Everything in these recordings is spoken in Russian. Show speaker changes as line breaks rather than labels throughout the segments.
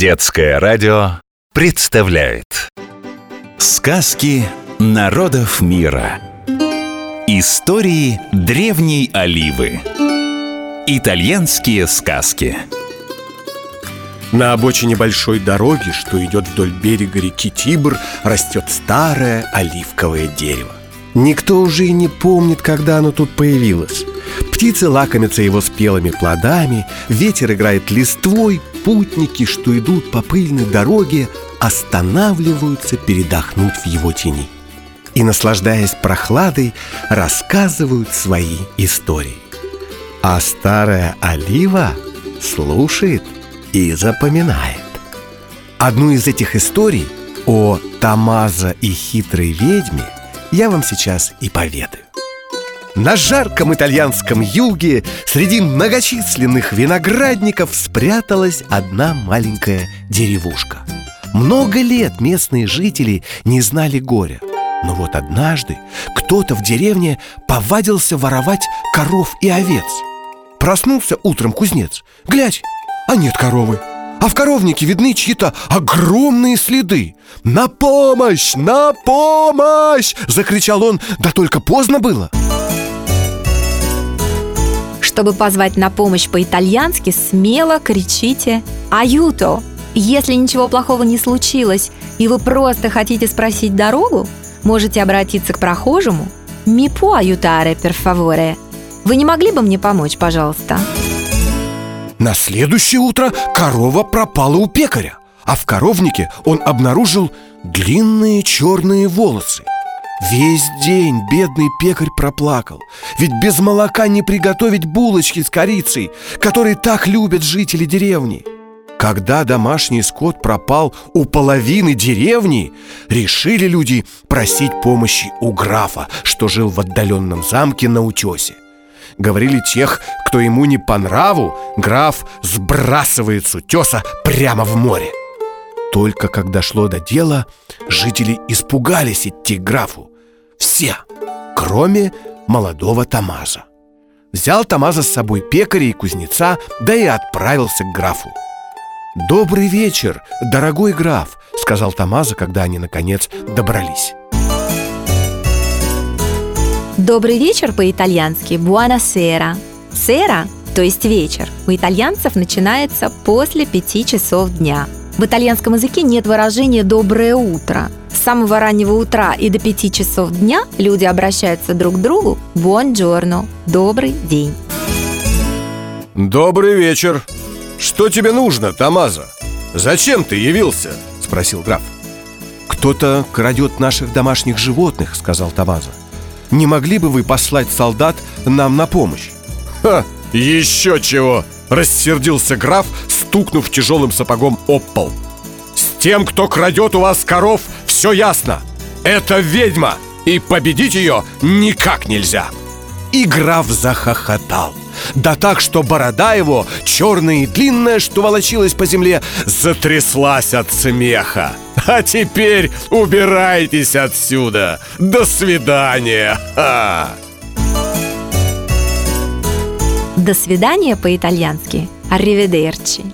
Детское радио представляет Сказки народов мира Истории древней Оливы Итальянские сказки
На обочине большой дороги, что идет вдоль берега реки Тибр, растет старое оливковое дерево. Никто уже и не помнит, когда оно тут появилось. Птицы лакомятся его спелыми плодами, ветер играет листвой, путники, что идут по пыльной дороге, останавливаются передохнуть в его тени. И, наслаждаясь прохладой, рассказывают свои истории. А старая олива слушает и запоминает. Одну из этих историй о Тамаза и хитрой ведьме я вам сейчас и поведаю. На жарком итальянском юге среди многочисленных виноградников спряталась одна маленькая деревушка. Много лет местные жители не знали горя. Но вот однажды кто-то в деревне повадился воровать коров и овец. Проснулся утром кузнец. Глядь, а нет коровы. А в коровнике видны чьи-то огромные следы. «На помощь! На помощь!» — закричал он, да только поздно было.
Чтобы позвать на помощь по-итальянски, смело кричите «Аюто!». Если ничего плохого не случилось, и вы просто хотите спросить дорогу, можете обратиться к прохожему «Mi può aiutare, favore?» Вы не могли бы мне помочь, пожалуйста?
На следующее утро корова пропала у пекаря, а в коровнике он обнаружил длинные черные волосы. Весь день бедный пекарь проплакал. Ведь без молока не приготовить булочки с корицей Которые так любят жители деревни. Когда домашний скот пропал у половины деревни Решили люди просить помощи у графа Что жил в отдаленном замке на утесе Говорили тех, кто ему не по нраву Граф сбрасывает с утеса прямо в море. Только когда шло до дела, жители испугались идти к графу. Все, кроме молодого Тамаза. Взял Тамаза с собой пекаря и кузнеца, да и отправился к графу. «Добрый вечер, дорогой граф», — сказал Тамаза, когда они, наконец, добрались.
Добрый вечер по-итальянски «buonasera». «Сера», то есть вечер, у итальянцев начинается после пяти часов дня – в итальянском языке нет выражения «доброе утро». С самого раннего утра и до пяти часов дня люди обращаются друг к другу «Buongiorno» – «добрый день».
«Добрый вечер! Что тебе нужно, Тамаза? Зачем ты явился?» – спросил граф. «Кто-то крадет наших домашних животных», – сказал Тамаза. «Не могли бы вы послать солдат нам на помощь?» «Ха! Еще чего!» – рассердился граф, стукнув тяжелым сапогом об пол. «С тем, кто крадет у вас коров, все ясно. Это ведьма, и победить ее никак нельзя!» И граф захохотал. Да так, что борода его, черная и длинная, что волочилась по земле, затряслась от смеха. А теперь убирайтесь отсюда! До свидания! Ха!
До свидания по-итальянски «Arrivederci».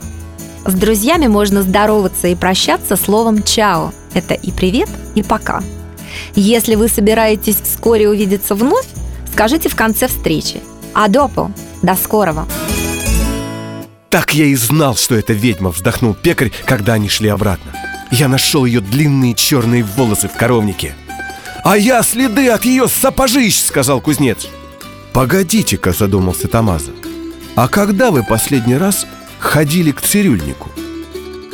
С друзьями можно здороваться и прощаться словом «чао». Это и привет, и пока. Если вы собираетесь вскоре увидеться вновь, скажите в конце встречи «Адопо» – «До скорого».
Так я и знал, что это ведьма, вздохнул пекарь, когда они шли обратно. Я нашел ее длинные черные волосы в коровнике. А я следы от ее сапожищ, сказал кузнец. Погодите-ка, задумался Тамаза. А когда вы последний раз ходили к цирюльнику?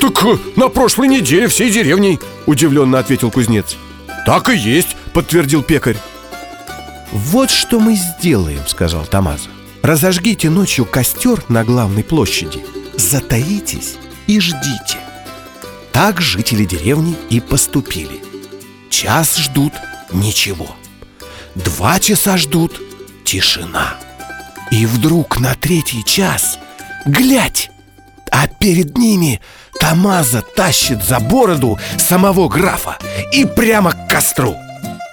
Так э, на прошлой неделе всей деревней, удивленно ответил кузнец. Так и есть, подтвердил пекарь. Вот что мы сделаем, сказал Тамаза. Разожгите ночью костер на главной площади, затаитесь и ждите. Так жители деревни и поступили. Час ждут – ничего. Два часа ждут – тишина. И вдруг на третий час, глядь, а перед ними Тамаза тащит за бороду самого графа и прямо к костру.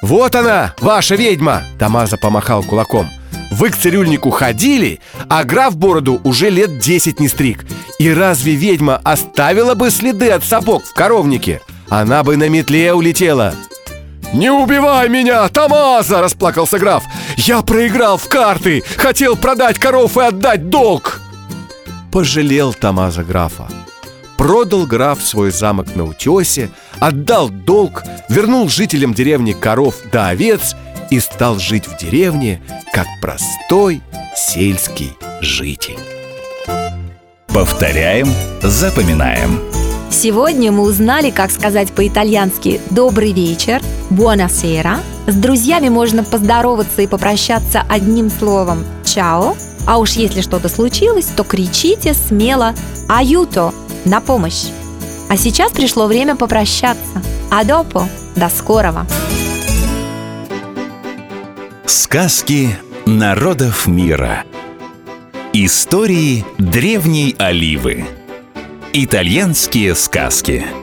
«Вот она, ваша ведьма!» Тамаза помахал кулаком. «Вы к цирюльнику ходили, а граф бороду уже лет десять не стриг. И разве ведьма оставила бы следы от сапог в коровнике? Она бы на метле улетела «Не убивай меня, Тамаза!» – расплакался граф «Я проиграл в карты, хотел продать коров и отдать долг!» Пожалел Тамаза графа Продал граф свой замок на утесе, отдал долг, вернул жителям деревни коров да овец и стал жить в деревне, как простой сельский житель.
Повторяем, запоминаем.
Сегодня мы узнали, как сказать по-итальянски «добрый вечер», «buonasera». С друзьями можно поздороваться и попрощаться одним словом «чао». А уж если что-то случилось, то кричите смело «аюто» на помощь. А сейчас пришло время попрощаться. Адопо! До скорого!
Сказки народов мира Истории древней Оливы Итальянские сказки –